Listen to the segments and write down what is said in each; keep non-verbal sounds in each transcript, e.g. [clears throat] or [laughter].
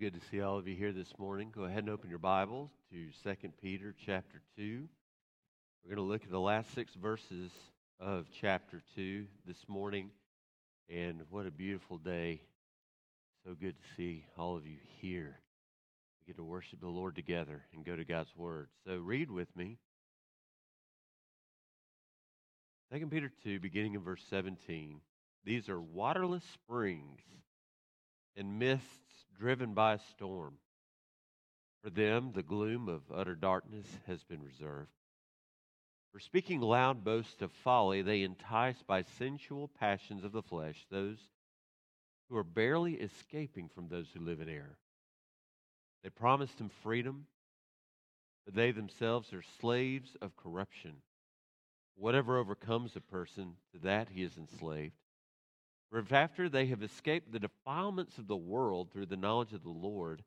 Good to see all of you here this morning. Go ahead and open your Bibles to 2 Peter chapter 2. We're going to look at the last six verses of chapter 2 this morning. And what a beautiful day. So good to see all of you here. We get to worship the Lord together and go to God's Word. So read with me. 2 Peter 2, beginning in verse 17. These are waterless springs and mists driven by a storm. For them, the gloom of utter darkness has been reserved. For speaking loud boasts of folly, they entice by sensual passions of the flesh those who are barely escaping from those who live in error. They promised them freedom, but they themselves are slaves of corruption. Whatever overcomes a person, to that he is enslaved. For if after they have escaped the defilements of the world through the knowledge of the Lord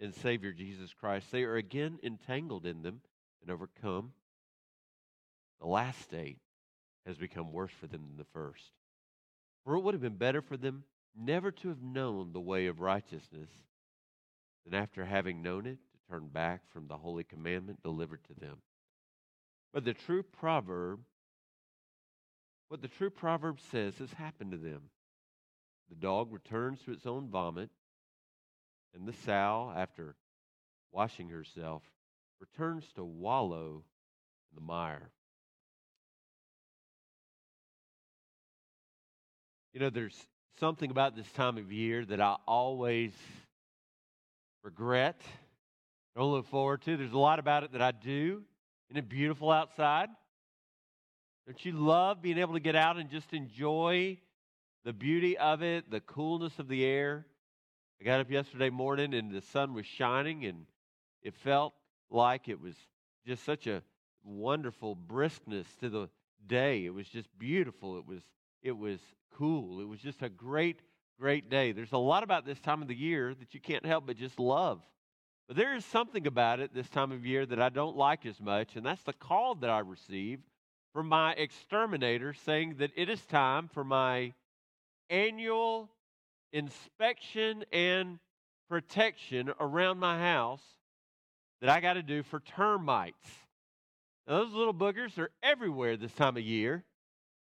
and Savior Jesus Christ, they are again entangled in them and overcome, the last state has become worse for them than the first. For it would have been better for them never to have known the way of righteousness than after having known it to turn back from the holy commandment delivered to them. But the true proverb, what the true proverb says has happened to them. The dog returns to its own vomit, and the sow, after washing herself, returns to wallow in the mire. You know, there's something about this time of year that I always regret, don't look forward to. There's a lot about it that I do. Isn't it beautiful outside? Don't you love being able to get out and just enjoy the beauty of it, the coolness of the air. I got up yesterday morning and the sun was shining, and it felt like it was just such a wonderful briskness to the day. It was just beautiful. It was it was cool. It was just a great great day. There's a lot about this time of the year that you can't help but just love. But there is something about it this time of year that I don't like as much, and that's the call that I receive from my exterminator saying that it is time for my annual inspection and protection around my house that I got to do for termites. Now, those little boogers are everywhere this time of year.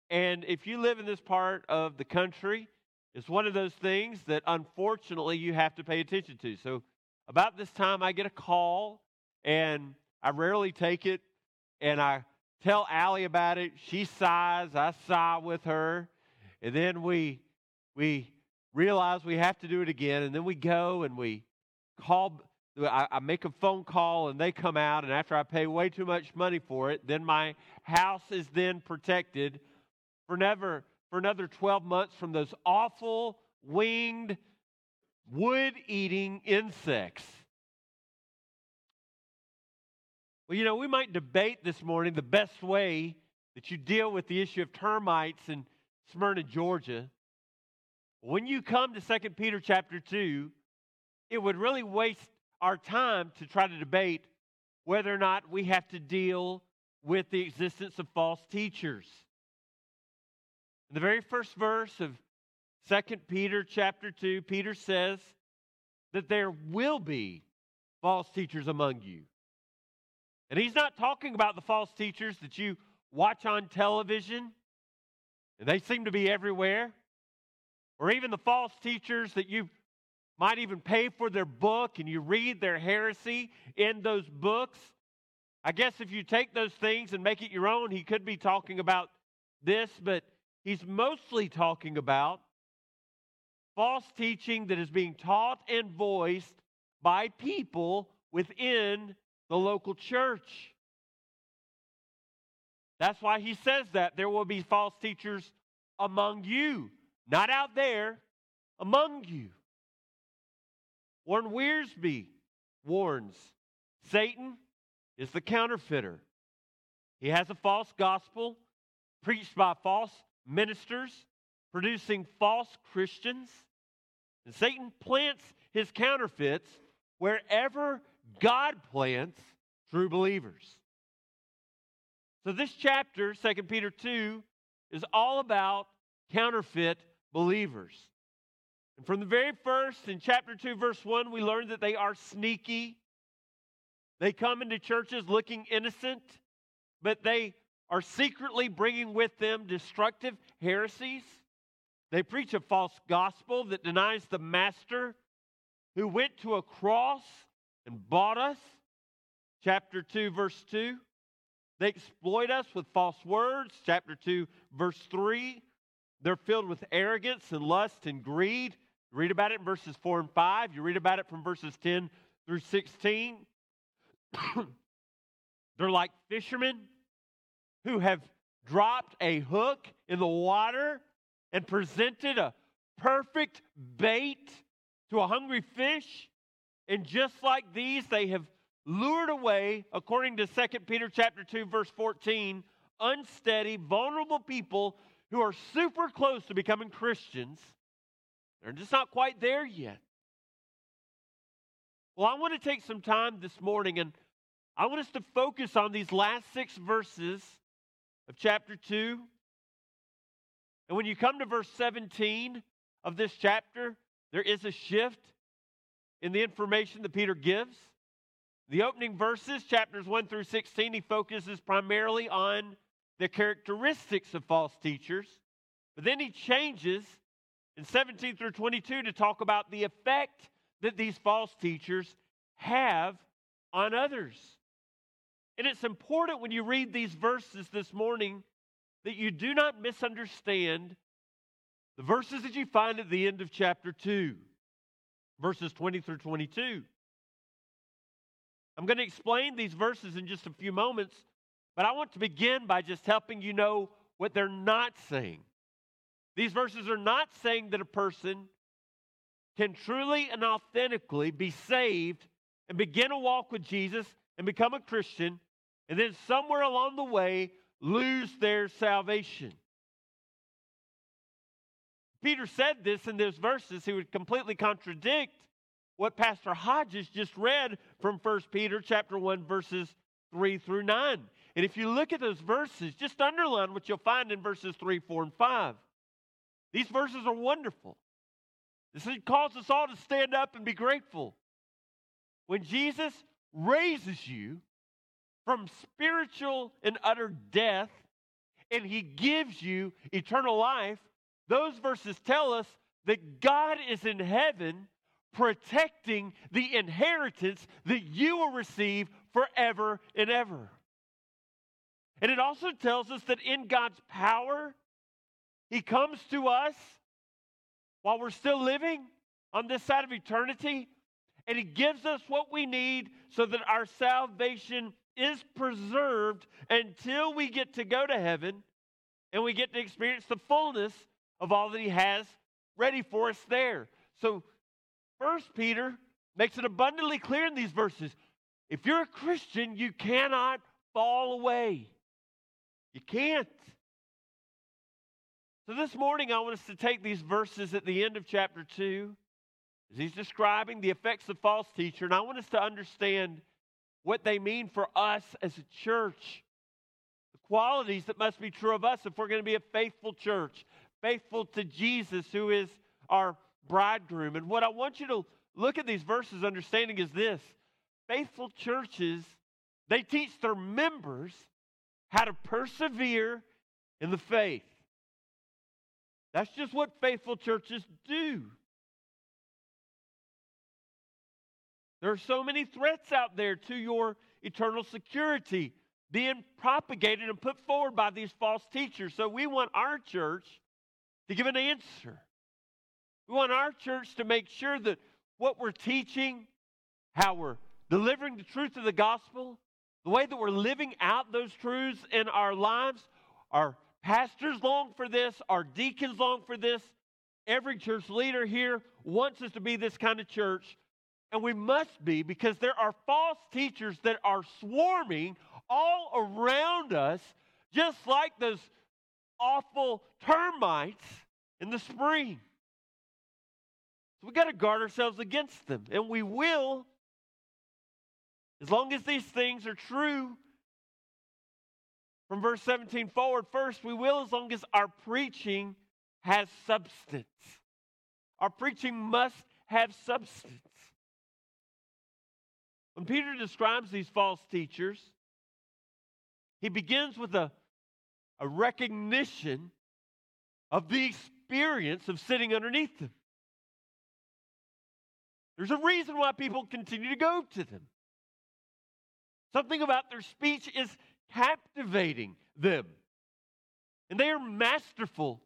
And if you live in this part of the country, it's one of those things that unfortunately you have to pay attention to. So, about this time, I get a call, and I rarely take it, and I tell Allie about it. She sighs, I sigh with her, and then we we realize we have to do it again, and then we go and we call. I, make a phone call, and they come out, and after I pay way too much money for it, then my house is then protected for never for another 12 months from those awful winged wood eating insects. Well, you know, we might debate this morning the best way that you deal with the issue of termites in Smyrna, Georgia. When you come to 2 Peter chapter 2, it would really waste our time to try to debate whether or not we have to deal with the existence of false teachers. In the very first verse of 2 Peter chapter 2, Peter says that there will be false teachers among you. And he's not talking about the false teachers that you watch on television, and they seem to be everywhere or even the false teachers that you might even pay for their book and you read their heresy in those books. I guess if you take those things and make it your own, he could be talking about this, but he's mostly talking about false teaching that is being taught and voiced by people within the local church. That's why he says that there will be false teachers among you not out there, among you. Warren Wiersbe warns Satan is the counterfeiter. He has a false gospel preached by false ministers, producing false Christians. And Satan plants his counterfeits wherever God plants true believers. So, this chapter, 2 Peter 2, is all about counterfeit believers. And from the very first, in chapter 2, verse 1, we learn that they are sneaky. They come into churches looking innocent, but they are secretly bringing with them destructive heresies. They preach a false gospel that denies the master who went to a cross and bought us. Chapter 2, verse 2. They exploit us with false words. Chapter 2, verse 3. They're filled with arrogance and lust and greed. Read about it in verses 4 and 5. You read about it from verses 10 through 16. [clears throat] They're like fishermen who have dropped a hook in the water and presented a perfect bait to a hungry fish. And just like these, they have lured away, according to 2 Peter chapter 2, verse 14, unsteady, vulnerable people who are super close to becoming Christians. They're just not quite there yet. Well, I want to take some time this morning and I want us to focus on these last six verses of chapter 2. And when you come to verse 17 of this chapter, there is a shift in the information that Peter gives. The opening verses, chapters 1 through 16, he focuses primarily on the characteristics of false teachers. But then he changes in 17 through 22 to talk about the effect that these false teachers have on others. And it's important when you read these verses this morning that you do not misunderstand the verses that you find at the end of chapter 2, verses 20 through 22. I'm going to explain these verses in just a few moments, but I want to begin by just helping you know what they're not saying. These verses are not saying that a person can truly and authentically be saved and begin a walk with Jesus and become a Christian, and then somewhere along the way lose their salvation. Peter said this in those verses, he would completely contradict what Pastor Hodges just read from 1 Peter chapter 1, verses 3 through 9. And if you look at those verses, just underline what you'll find in verses 3, 4, and 5. These verses are wonderful. This calls us all to stand up and be grateful. When Jesus raises you from spiritual and utter death and he gives you eternal life, those verses tell us that God is in heaven protecting the inheritance that you will receive forever and ever. And it also tells us that in God's power, he comes to us while we're still living on this side of eternity, and He gives us what we need so that our salvation is preserved until we get to go to heaven and we get to experience the fullness of all that He has ready for us there. So, First Peter makes it abundantly clear in these verses if you're a Christian, you cannot fall away. You can't. So this morning, I want us to take these verses at the end of chapter 2 as he's describing the effects of false teacher, and I want us to understand what they mean for us as a church. The qualities that must be true of us if we're going to be a faithful church, faithful to Jesus, who is our bridegroom. And what I want you to look at these verses understanding is this faithful churches, they teach their members how to persevere in the faith. That's just what faithful churches do. There are so many threats out there to your eternal security being propagated and put forward by these false teachers. So we want our church to give an answer. We want our church to make sure that what we're teaching, how we're delivering the truth of the gospel, the way that we're living out those truths in our lives our Pastors long for this, our deacons long for this. Every church leader here wants us to be this kind of church. And we must be because there are false teachers that are swarming all around us, just like those awful termites in the spring. So we got to guard ourselves against them. And we will, as long as these things are true from verse 17 forward, first, we will as long as our preaching has substance. Our preaching must have substance. When Peter describes these false teachers, he begins with a, a recognition of the experience of sitting underneath them. There's a reason why people continue to go to them. Something about their speech is captivating them. And they are masterful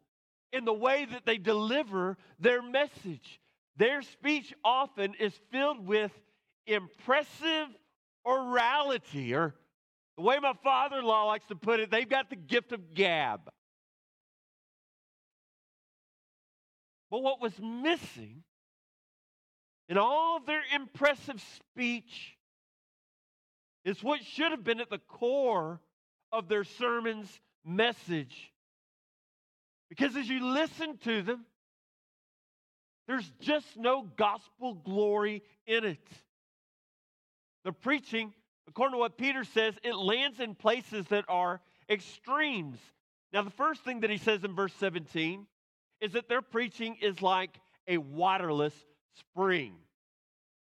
in the way that they deliver their message. Their speech often is filled with impressive orality, or the way my father in law likes to put it, they've got the gift of gab. But what was missing in all of their impressive speech is what should have been at the core of their sermon's message. Because as you listen to them, there's just no gospel glory in it. The preaching, according to what Peter says, it lands in places that are extremes. Now, the first thing that he says in verse 17 is that their preaching is like a waterless spring.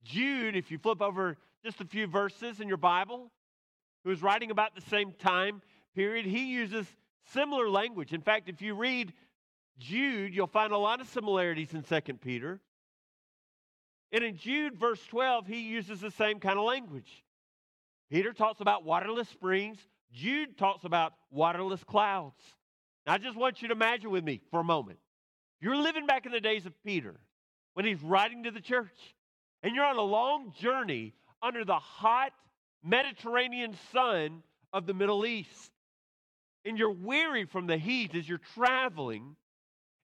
Jude, if you flip over just a few verses in your Bible, who is writing about the same time period, he uses similar language. In fact, if you read Jude, you'll find a lot of similarities in 2 Peter. And in Jude, verse 12, he uses the same kind of language. Peter talks about waterless springs, Jude talks about waterless clouds. Now, I just want you to imagine with me for a moment. You're living back in the days of Peter when he's writing to the church, and you're on a long journey under the hot Mediterranean sun of the Middle East. And you're weary from the heat as you're traveling,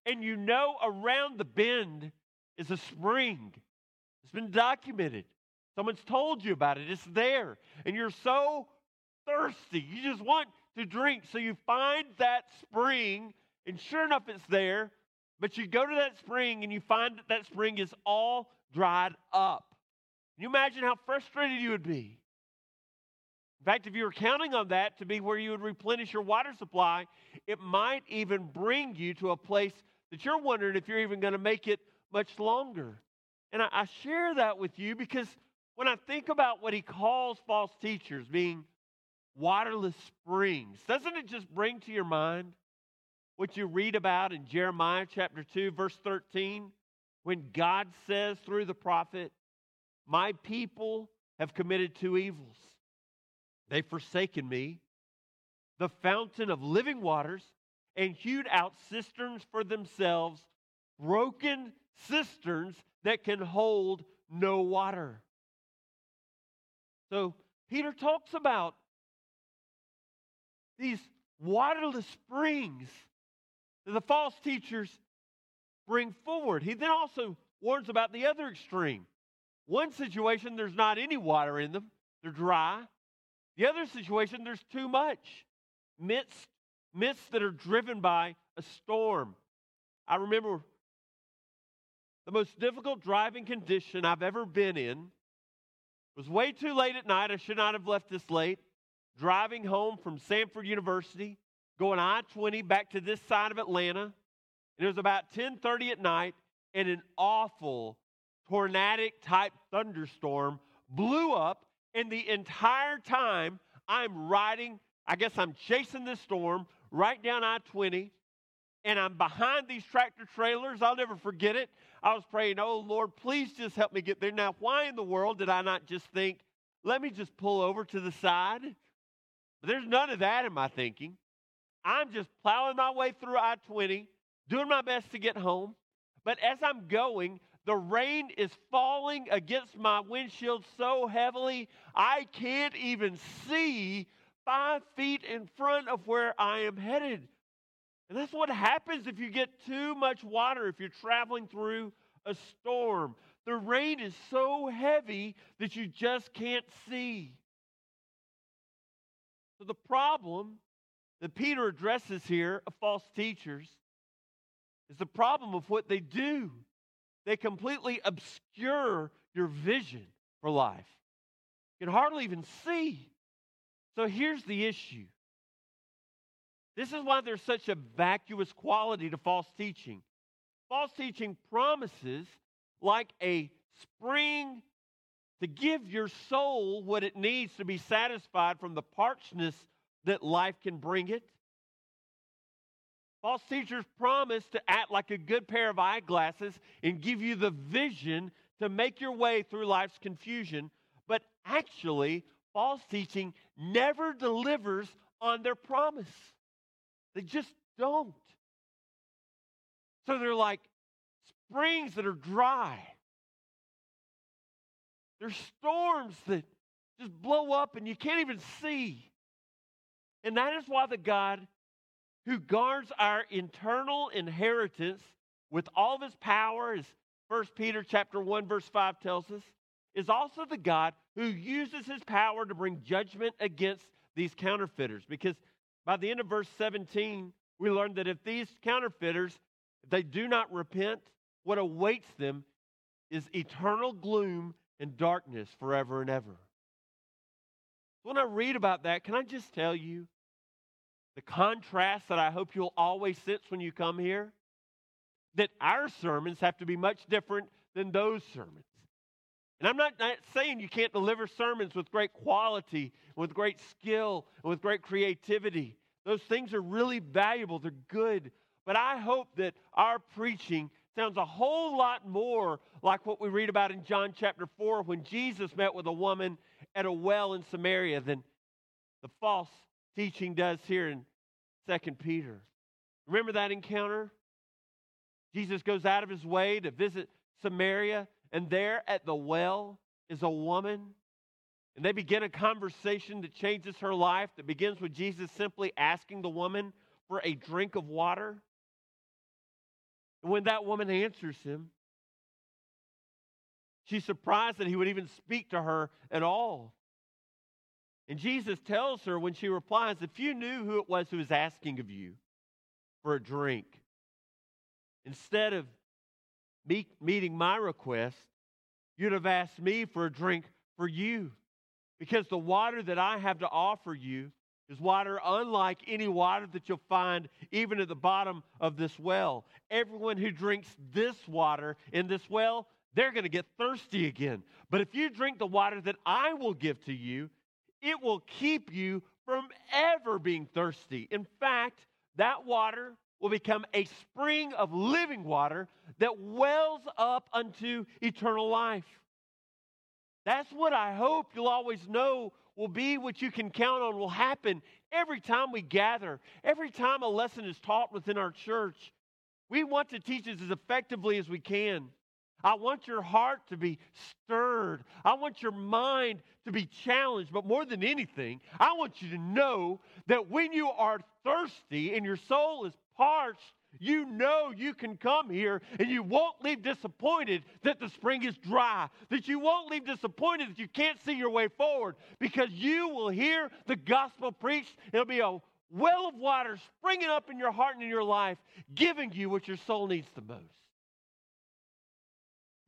and you know around the bend is a spring. It's been documented. Someone's told you about it. It's there. And you're so thirsty. You just want to drink. So you find that spring, and sure enough, it's there. But you go to that spring and you find that that spring is all dried up. Can you imagine how frustrated you would be? In fact, if you were counting on that to be where you would replenish your water supply, it might even bring you to a place that you're wondering if you're even going to make it much longer. And I, I, share that with you because when I think about what he calls false teachers being waterless springs, doesn't it just bring to your mind what you read about in Jeremiah chapter 2, verse 13, when God says through the prophet, My people have committed two evils. They've forsaken me, the fountain of living waters, and hewed out cisterns for themselves, broken cisterns that can hold no water. So Peter talks about these waterless springs that the false teachers bring forward. He then also warns about the other extreme. One situation, there's not any water in them, they're dry. The other situation, there's too much. Midst, midst that are driven by a storm. I remember the most difficult driving condition I've ever been in was way too late at night. I should not have left this late. Driving home from Samford University going I-20 back to this side of Atlanta. And it was about 10:30 at night, and an awful tornadic type thunderstorm blew up, and the entire time I'm riding, I guess I'm chasing this storm right down I-20, and I'm behind these tractor trailers. I'll never forget it. I was praying, oh Lord, please just help me get there. Now, why in the world did I not just think, let me just pull over to the side? But there's none of that in my thinking. I'm just plowing my way through I 20, doing my best to get home. But as I'm going, the rain is falling against my windshield so heavily, I can't even see five feet in front of where I am headed. And that's what happens if you get too much water, if you're traveling through a storm. The rain is so heavy that you just can't see. So the problem that Peter addresses here of false teachers is the problem of what they do. They completely obscure your vision for life. You can hardly even see. So here's the issue. This is why there's such a vacuous quality to false teaching. false teaching promises like a spring to give your soul what it needs to be satisfied from the parchness that life can bring it. False teachers promise to act like a good pair of eyeglasses and give you the vision to make your way through life's confusion, but actually, false teaching never delivers on their promise. They just don't. So they're like springs that are dry. There's storms that just blow up and you can't even see. And that is why the God who guards our internal inheritance with all of his power, as 1 Peter chapter 1, verse 5 tells us, is also the God who uses his power to bring judgment against these counterfeiters. Because by the end of verse 17, we learn that if these counterfeiters, if they do not repent, what awaits them is eternal gloom and darkness forever and ever. When I read about that, can I just tell you the contrast that I hope you'll always sense when you come here? That our sermons have to be much different than those sermons. And I'm not, not saying you can't deliver sermons with great quality, with great skill, with great creativity. Those things are really valuable, they're good. But I hope that our preaching sounds a whole lot more like what we read about in John chapter 4 when Jesus met with a woman at a well in Samaria than the false teaching does here in 2 Peter. Remember that encounter? Jesus goes out of his way to visit Samaria, and there at the well is a woman. And they begin a conversation that changes her life, that begins with Jesus simply asking the woman for a drink of water. And when that woman answers him, she's surprised that he would even speak to her at all. And Jesus tells her when she replies, If you knew who it was who was asking of you for a drink, instead of me meeting my request, you'd have asked me for a drink for you. Because the water that I have to offer you is water unlike any water that you'll find even at the bottom of this well. Everyone who drinks this water in this well, they're going to get thirsty again. But if you drink the water that I will give to you, it will keep you from ever being thirsty. In fact, that water will become a spring of living water that wells up unto eternal life. That's what I hope you'll always know will be what you can count on will happen every time we gather, every time a lesson is taught within our church. We want to teach it as effectively as we can. I want your heart to be stirred. I want your mind to be challenged. But more than anything, I want you to know that when you are thirsty and your soul is parched, you know you can come here and you won't leave disappointed that the spring is dry, that you won't leave disappointed that you can't see your way forward because you will hear the gospel preached. It'll be a well of water springing up in your heart and in your life, giving you what your soul needs the most.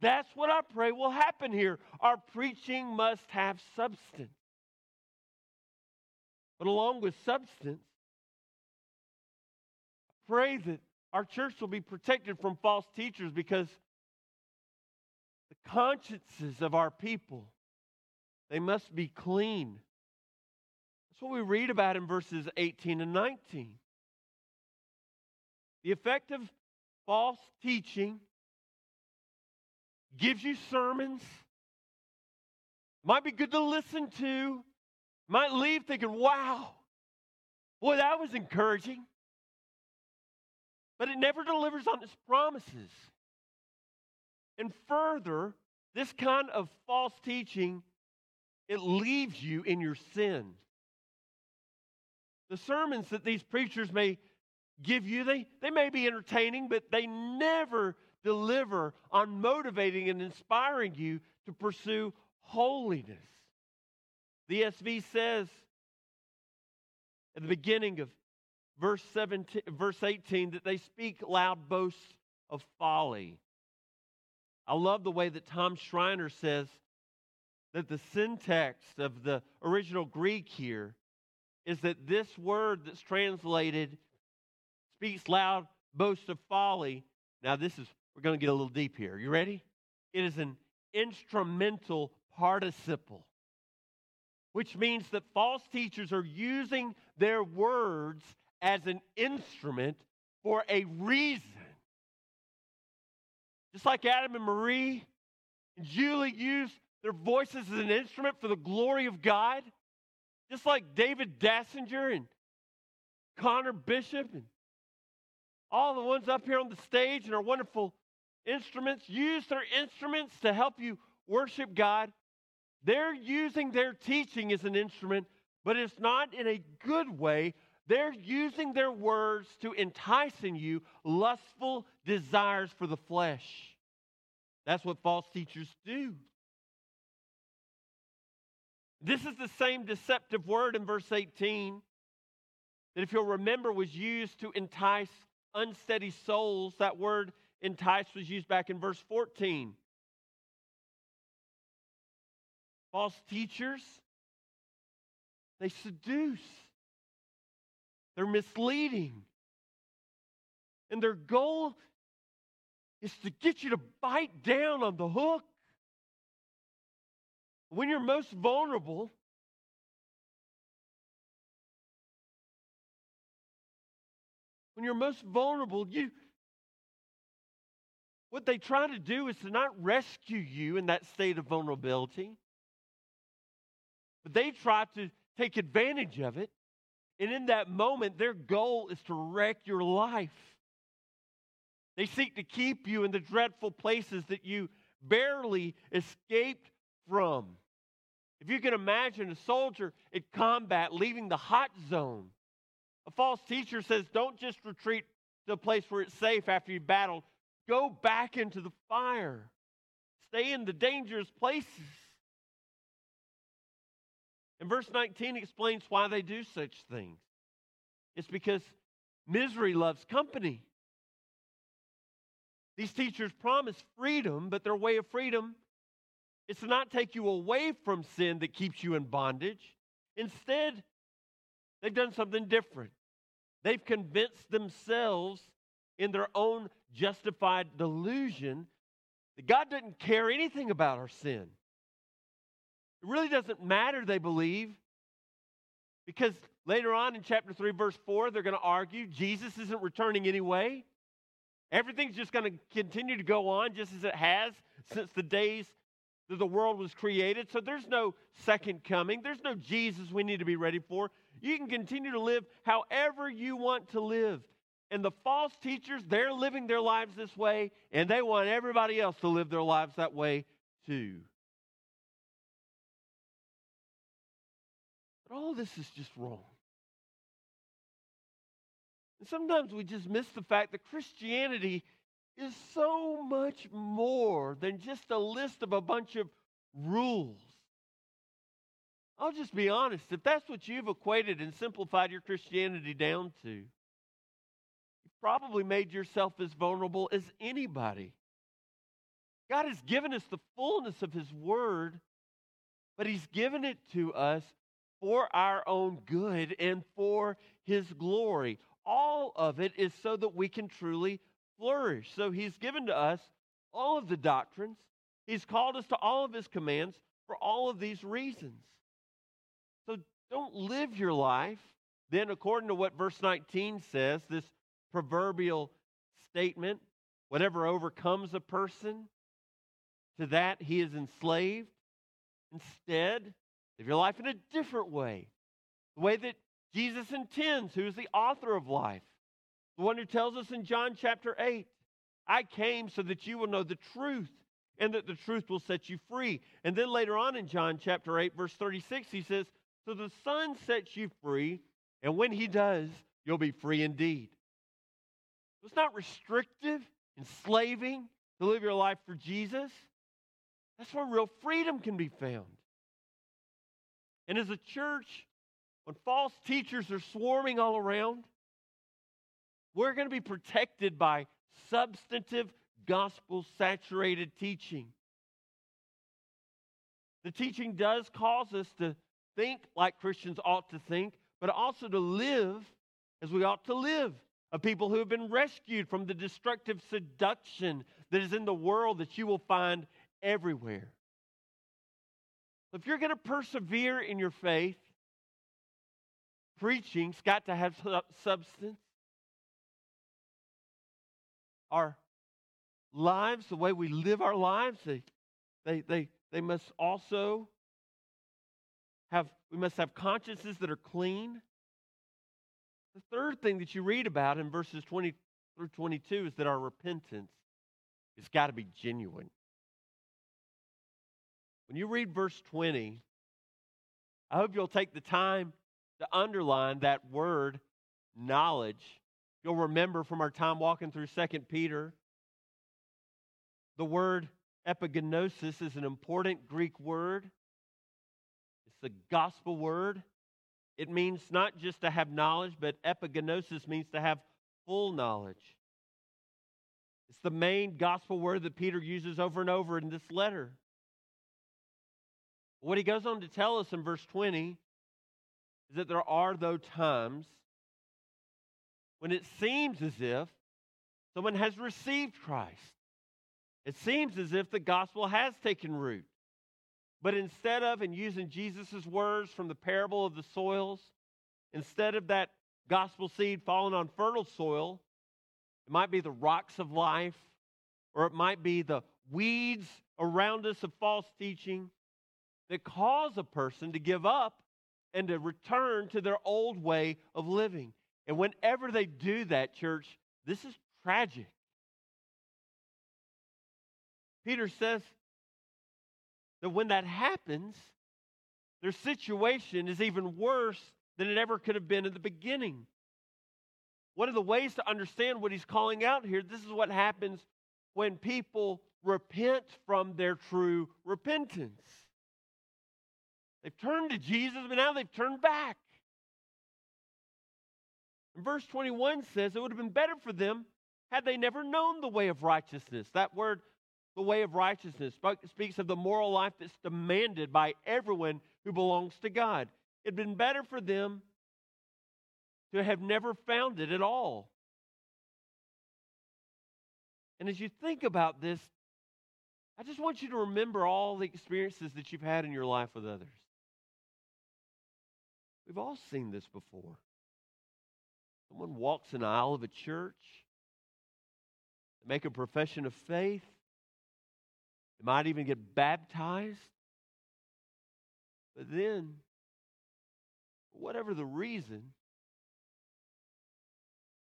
That's what I pray will happen here. Our preaching must have substance. But along with substance, I pray that our church will be protected from false teachers because the consciences of our people they must be clean. That's what we read about in verses 18 and 19. The effect of false teaching gives you sermons, might be good to listen to, might leave thinking, wow, boy, that was encouraging. But it never delivers on its promises. And further, this kind of false teaching, it leaves you in your sin. The sermons that these preachers may give you, they, they may be entertaining, but they never deliver on motivating and inspiring you to pursue holiness. The ESV says at the beginning of verse 17 verse 18 that they speak loud boasts of folly. I love the way that Tom Schreiner says that the syntax of the original Greek here is that this word that's translated speaks loud boasts of folly Now, this is, we're going to get a little deep here. You ready? It is an instrumental participle, which means that false teachers are using their words as an instrument for a reason. Just like Adam and Marie and Julie used their voices as an instrument for the glory of God, just like David Dassinger and Connor Bishop and all the ones up here on the stage and our wonderful instruments use their instruments to help you worship God. They're using their teaching as an instrument, but it's not in a good way. They're using their words to entice in you lustful desires for the flesh. That's what false teachers do. This is the same deceptive word in verse 18 that, if you'll remember, was used to entice unsteady souls. That word entice was used back in verse 14. False teachers, they seduce, they're misleading. And their goal is to get you to bite down on the hook. When you're most vulnerable, when you're most vulnerable, you what they try to do is to not rescue you in that state of vulnerability, but they try to take advantage of it. And in that moment, their goal is to wreck your life. They seek to keep you in the dreadful places that you barely escaped from. If you can imagine a soldier in combat leaving the hot zone, a false teacher says, don't just retreat to a place where it's safe after you battle, go back into the fire, stay in the dangerous places. And verse 19 explains why they do such things. It's because misery loves company. These teachers promise freedom, but their way of freedom is to not take you away from sin that keeps you in bondage. Instead, they've done something different. They've convinced themselves in their own justified delusion that God doesn't care anything about our sin. It really doesn't matter, they believe, because later on in chapter 3, verse 4, they're going to argue Jesus isn't returning anyway. Everything's just going to continue to go on just as it has since the days that the world was created. So there's no second coming. There's no Jesus we need to be ready for. You can continue to live however you want to live. And the false teachers, they're living their lives this way, and they want everybody else to live their lives that way too. But all this is just wrong. And sometimes we just miss the fact that Christianity is so much more than just a list of a bunch of rules. I'll just be honest. If that's what you've equated and simplified your Christianity down to, probably made yourself as vulnerable as anybody. God has given us the fullness of His Word, but He's given it to us for our own good and for His glory all of it is so that we can truly flourish. So he's given to us all of the doctrines. He's called us to all of his commands for all of these reasons. So don't live your life then according to what verse 19 says, this proverbial statement, whatever overcomes a person, to that he is enslaved. Instead, live your life in a different way, the way that Jesus intends, who is the author of life, the one who tells us in John chapter 8, I came so that you will know the truth and that the truth will set you free. And then later on in John chapter 8, verse 36, he says, So the Son sets you free, and when he does, you'll be free indeed. It's not restrictive, enslaving to live your life for Jesus. That's where real freedom can be found. And as a church, when false teachers are swarming all around, we're going to be protected by substantive, gospel saturated teaching. The teaching does cause us to think like Christians ought to think, but also to live as we ought to live of people who have been rescued from the destructive seduction that is in the world that you will find everywhere. If you're going to persevere in your faith, preaching's got to have substance. Our lives, the way we live our lives, they, they, they, they must also have, we must have consciences that are clean. The third thing that you read about in verses 20 through 22 is that our repentance has got to be genuine. When you read verse 20, I hope you'll take the time to underline that word knowledge. You'll remember from our time walking through 2 Peter, the word epignosis is an important Greek word. It's the gospel word. It means not just to have knowledge, but epignosis means to have full knowledge. It's the main gospel word that Peter uses over and over in this letter. What he goes on to tell us in verse 20 is that there are, though, times when it seems as if someone has received Christ. It seems as if the gospel has taken root. But instead of, and using Jesus' words from the parable of the soils, instead of that gospel seed falling on fertile soil, it might be the rocks of life, or it might be the weeds around us of false teaching that cause a person to give up and to return to their old way of living. And whenever they do that, church, this is tragic. Peter says that when that happens, their situation is even worse than it ever could have been in the beginning. One of the ways to understand what he's calling out here, this is what happens when people repent from their true repentance. They've turned to Jesus, but now they've turned back. And verse 21 says it would have been better for them had they never known the way of righteousness. That word the way of righteousness speaks of the moral life that's demanded by everyone who belongs to God. It'd been better for them to have never found it at all. And as you think about this, I just want you to remember all the experiences that you've had in your life with others. We've all seen this before. Someone walks an aisle of a church, make a profession of faith, they might even get baptized. But then, whatever the reason,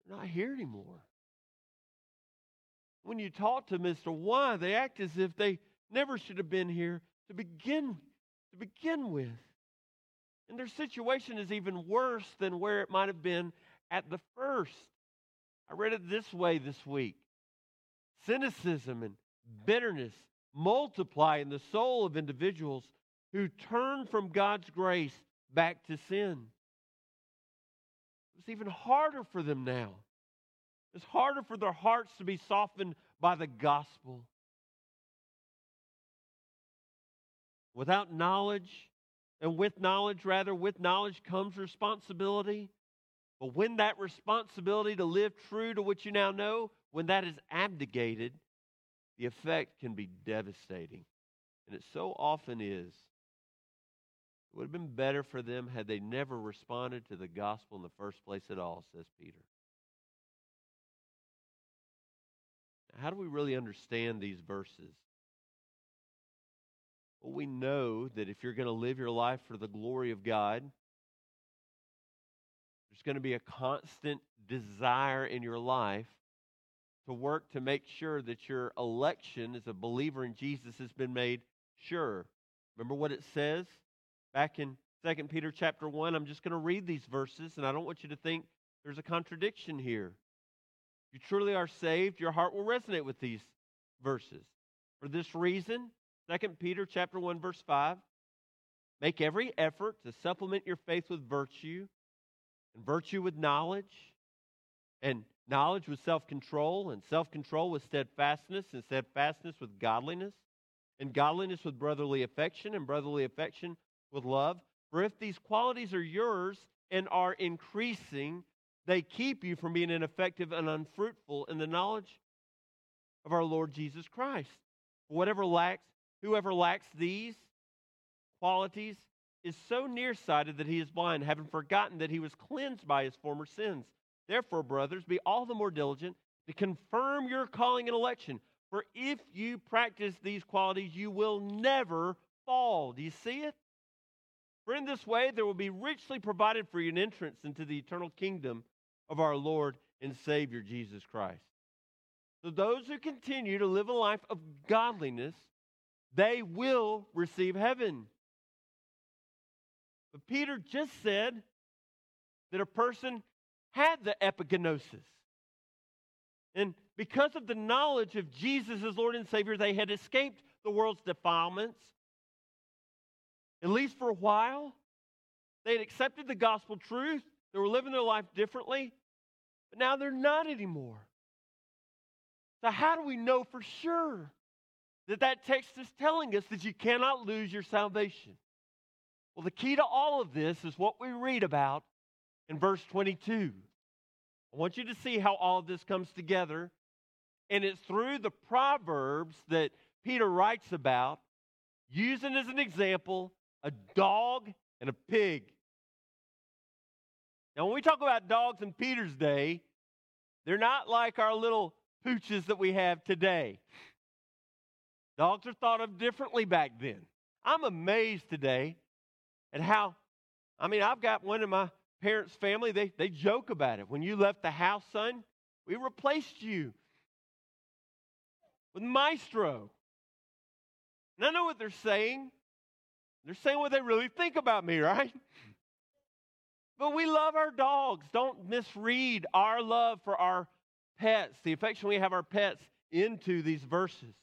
they're not here anymore. When you talk to Mr. why, they act as if they never should have been here to begin to begin with. And their situation is even worse than where it might have been at the first. I read it this way this week cynicism and bitterness multiply in the soul of individuals who turn from God's grace back to sin. It's even harder for them now. It's harder for their hearts to be softened by the gospel. Without knowledge, and with knowledge, rather, with knowledge comes responsibility. But when that responsibility to live true to what you now know, when that is abdicated, the effect can be devastating. And it so often is. It would have been better for them had they never responded to the gospel in the first place at all, says Peter. Now, how do we really understand these verses? Well, we know that if you're going to live your life for the glory of God, there's going to be a constant desire in your life to work to make sure that your election as a believer in Jesus has been made sure. Remember what it says back in 2 Peter chapter 1. I'm just going to read these verses, and I don't want you to think there's a contradiction here. If you truly are saved, your heart will resonate with these verses. For this reason, 2 Peter chapter 1 verse 5, make every effort to supplement your faith with virtue, and virtue with knowledge, and knowledge with self control, and self control with steadfastness, and steadfastness with godliness, and godliness with brotherly affection, and brotherly affection with love. For if these qualities are yours and are increasing, they keep you from being ineffective and unfruitful in the knowledge of our Lord Jesus Christ. Whatever lacks, whoever lacks these qualities is so nearsighted that he is blind, having forgotten that he was cleansed by his former sins. Therefore, brothers, be all the more diligent to confirm your calling and election. For if you practice these qualities, you will never fall. Do you see it? For in this way, there will be richly provided for you an entrance into the eternal kingdom of our Lord and Savior Jesus Christ. So, those who continue to live a life of godliness, they will receive heaven. But Peter just said that a person had the epignosis. And because of the knowledge of Jesus as Lord and Savior, they had escaped the world's defilements. At least for a while, they had accepted the gospel truth. They were living their life differently, but now they're not anymore. So, how do we know for sure that that text is telling us that you cannot lose your salvation? Well, the key to all of this is what we read about in verse 22. I want you to see how all of this comes together. And it's through the Proverbs that Peter writes about, using as an example a dog and a pig. Now, when we talk about dogs in Peter's day, they're not like our little pooches that we have today. Dogs are thought of differently back then. I'm amazed today at how, I mean, I've got one in my parents' family, they, they joke about it. When you left the house, son, we replaced you with Maestro. And I know what they're saying. They're saying what they really think about me, [laughs] right? But we love our dogs. Don't misread our love for our pets, the affection we have our pets into these verses.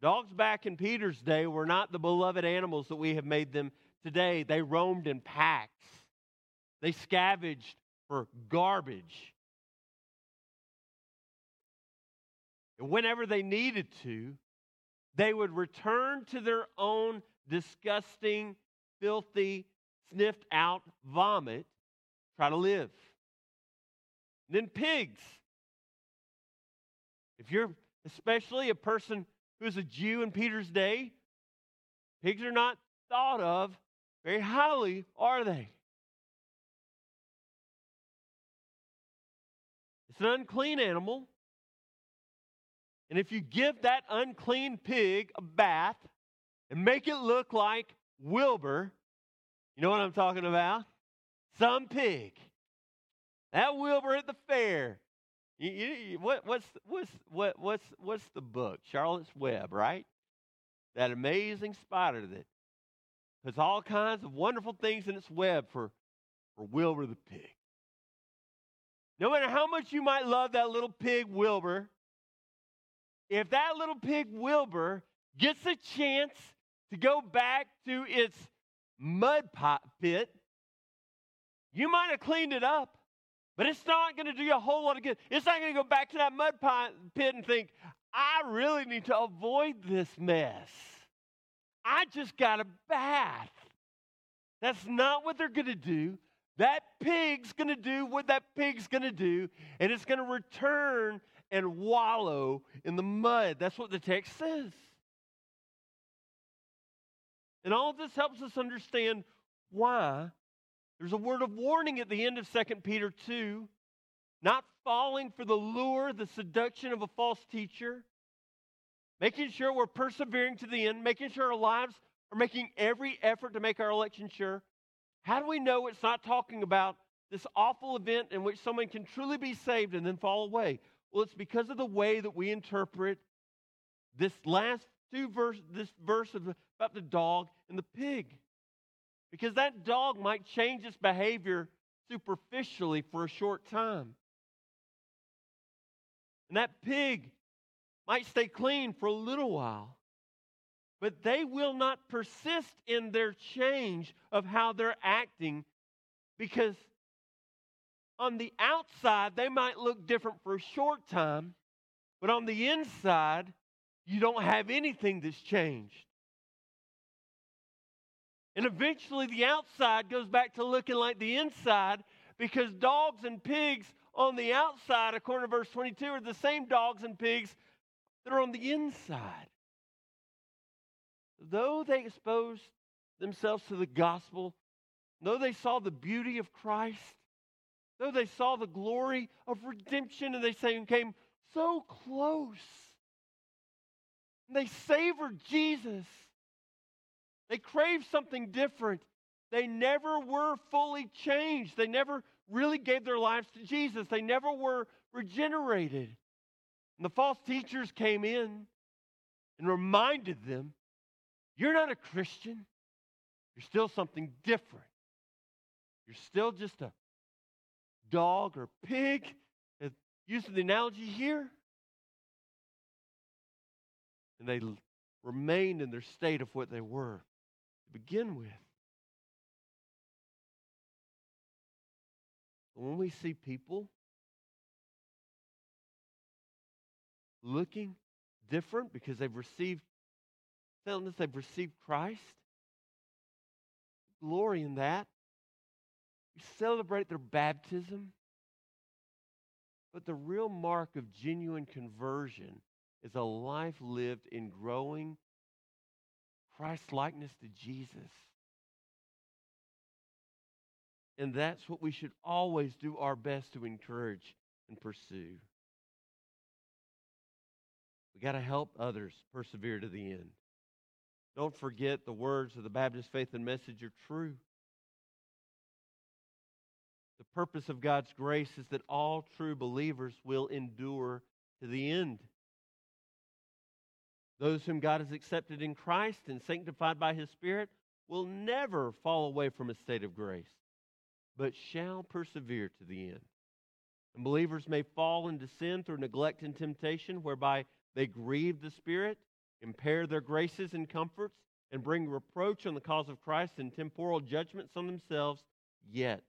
Dogs back in Peter's day were not the beloved animals that we have made them today. They roamed in packs, they scavenged for garbage. And whenever they needed to, they would return to their own disgusting, filthy, sniffed out vomit, try to live. Then pigs. If you're especially a person who's a Jew in Peter's day, pigs are not thought of very highly, are they? It's an unclean animal. And if you give that unclean pig a bath and make it look like Wilbur, you know what I'm talking about? Some pig. That Wilbur at the fair. You, you, what, what's, what's, what, what's, what's the book? Charlotte's Web, right? That amazing spider that puts all kinds of wonderful things in its web for, for Wilbur the pig. No matter how much you might love that little pig Wilbur, if that little pig Wilbur gets a chance to go back to its mud pit, you might have cleaned it up. But it's not going to do you a whole lot of good. It's not going to go back to that mud pit and think, I really need to avoid this mess. I just got a bath. That's not what they're going to do. That pig's going to do what that pig's going to do, and it's going to return and wallow in the mud. That's what the text says. And all of this helps us understand why there's a word of warning at the end of 2 Peter 2 not falling for the lure, the seduction of a false teacher, making sure we're persevering to the end, making sure our lives are making every effort to make our election sure. How do we know it's not talking about this awful event in which someone can truly be saved and then fall away? Well, it's because of the way that we interpret this last two verse, this verse about the dog and the pig. Because that dog might change its behavior superficially for a short time. And that pig might stay clean for a little while. But they will not persist in their change of how they're acting because on the outside, they might look different for a short time, but on the inside, you don't have anything that's changed. And eventually the outside goes back to looking like the inside Because dogs and pigs on the outside, according to verse 22, are the same dogs and pigs that are on the inside. Though they exposed themselves to the gospel, though they saw the beauty of Christ, though they saw the glory of redemption, and they came so close, and they savored Jesus, they craved something different. They never were fully changed. They never really gave their lives to Jesus. They never were regenerated. And the false teachers came in and reminded them you're not a Christian, you're still something different. You're still just a dog or pig, uh, using the analogy here. And they remained in their state of what they were to begin with. When we see people looking different because they've received, telling us they've received Christ, glory in that. We celebrate their baptism. But the real mark of genuine conversion is a life lived in growing Christ likeness to Jesus. And that's what we should always do our best to encourage and pursue. We got to help others persevere to the end. Don't forget the words of the Baptist Faith and Message are true. The purpose of God's grace is that all true believers will endure to the end. Those whom God has accepted in Christ and sanctified by his Spirit will never fall away from a state of grace, but shall persevere to the end. And believers may fall into sin through neglect and temptation, whereby they grieve the Spirit, impair their graces and comforts, and bring reproach on the cause of Christ and temporal judgments on themselves. Yet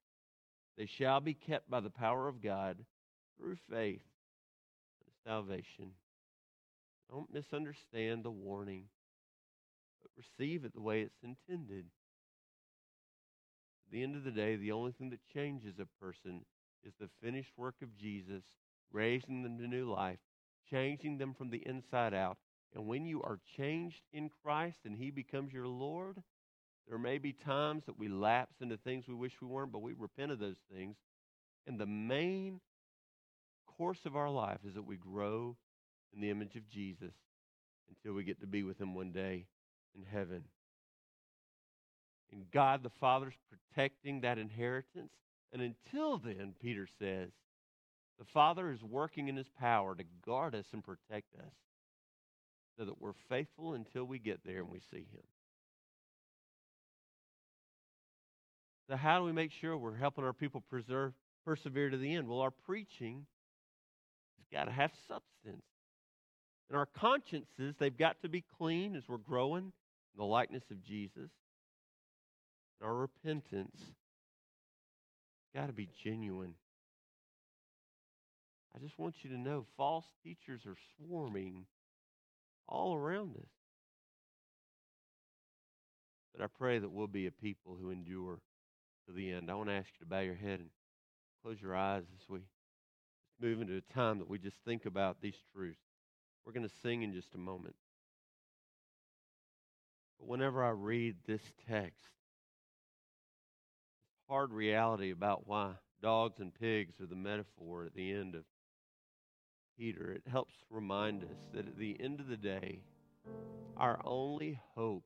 they shall be kept by the power of God through faith and salvation. Don't misunderstand the warning, but receive it the way it's intended. At the end of the day, the only thing that changes a person is the finished work of Jesus, raising them to new life, changing them from the inside out. And when you are changed in Christ and He becomes your Lord, there may be times that we lapse into things we wish we weren't, but we repent of those things. And the main course of our life is that we grow in the image of Jesus until we get to be with Him one day in heaven. And God the Father's protecting that inheritance. And until then, Peter says, the Father is working in His power to guard us and protect us so that we're faithful until we get there and we see Him. So, how do we make sure we're helping our people preserve, persevere to the end? Well, our preaching has got to have substance. And our consciences, they've got to be clean as we're growing in the likeness of Jesus. And our repentance got to be genuine. I just want you to know false teachers are swarming all around us. But I pray that we'll be a people who endure to the end. I want to ask you to bow your head and close your eyes as we move into a time that we just think about these truths. We're going to sing in just a moment. But whenever I read this text, hard reality about why dogs and pigs are the metaphor at the end of Peter, it helps remind us that at the end of the day, our only hope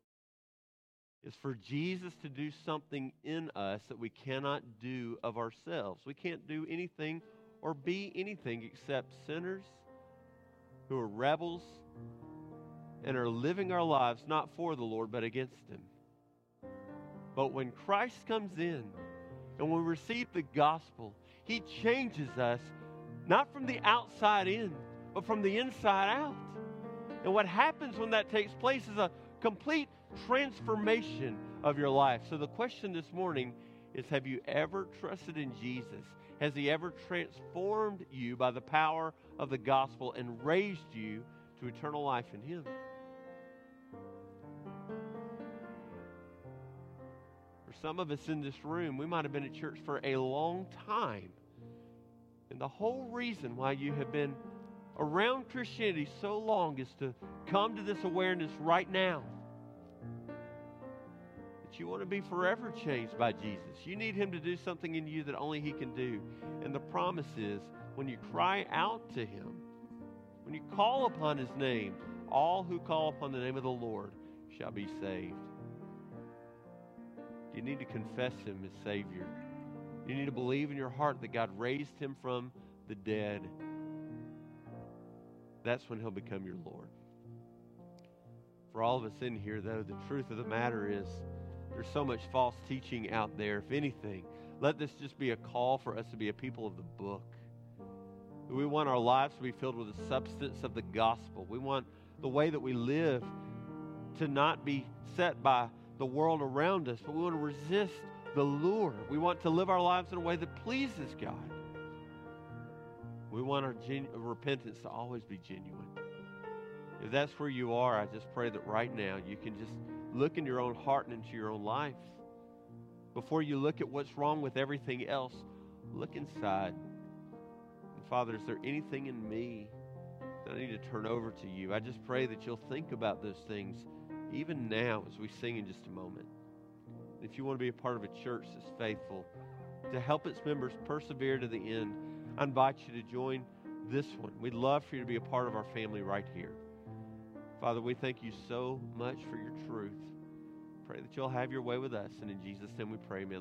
is for Jesus to do something in us that we cannot do of ourselves. We can't do anything or be anything except sinners who are rebels and are living our lives not for the Lord but against Him. But when Christ comes in and we receive the gospel, He changes us not from the outside in, but from the inside out. And what happens when that takes place is a complete transformation of your life. So the question this morning is Have you ever trusted in Jesus? Has He ever transformed you by the power of the gospel and raised you to eternal life in Him? For some of us in this room, we might have been at church for a long time. And the whole reason why you have been around Christianity so long is to come to this awareness right now that you want to be forever changed by Jesus. You need Him to do something in you that only He can do. And the promise is when you cry out to Him, when you call upon His name, all who call upon the name of the Lord shall be saved. You need to confess Him as Savior. You need to believe in your heart that God raised Him from the dead. That's when He'll become your Lord. For all of us in here, though, the truth of the matter is there's so much false teaching out there. If anything, let this just be a call for us to be a people of the book. We want our lives to be filled with the substance of the gospel. We want the way that we live to not be set by the world around us, but we want to resist the lure. We want to live our lives in a way that pleases God. We want our genu- repentance to always be genuine. If that's where you are, I just pray that right now you can just look in your own heart and into your own life. Before you look at what's wrong with everything else, look inside. And Father, is there anything in me that I need to turn over to you? I just pray that you'll think about those things even now as we sing in just a moment. If you want to be a part of a church that's faithful, to help its members persevere to the end, I invite you to join this one. We'd love for you to be a part of our family right here. Father, we thank you so much for your truth. Pray that you'll have your way with us. And in Jesus' name we pray, amen.